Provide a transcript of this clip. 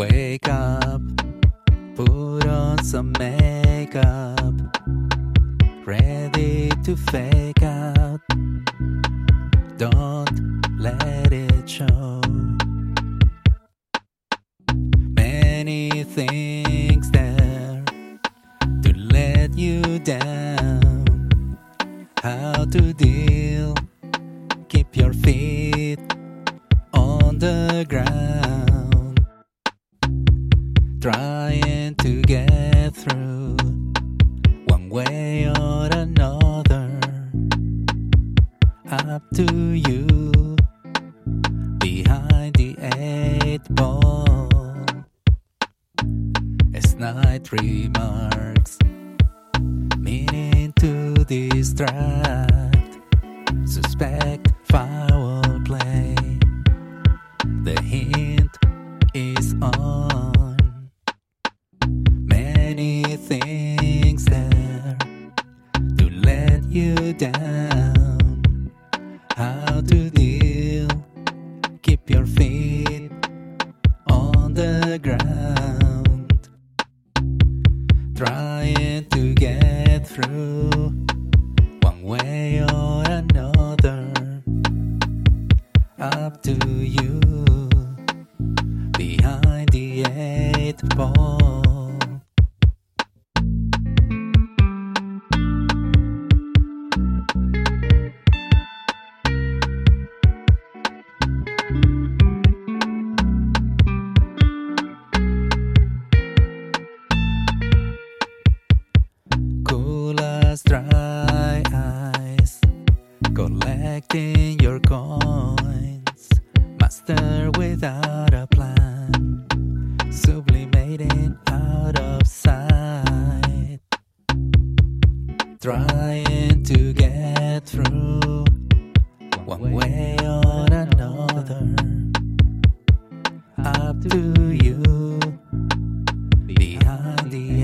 wake up, put on some makeup, ready to fake out. Don't let it show. Many things there to let you down. How to deal? Keep your feet on the ground. Trying to get through one way or another. Up to you behind the eight ball. As night remarks, meaning to distract, suspect you down. How to deal? Keep your feet on the ground. Trying to get through Cool as dry ice, collecting your coins. Master without a plan, sublimating out of sight. Trying to get through one way or another. Up to you behind the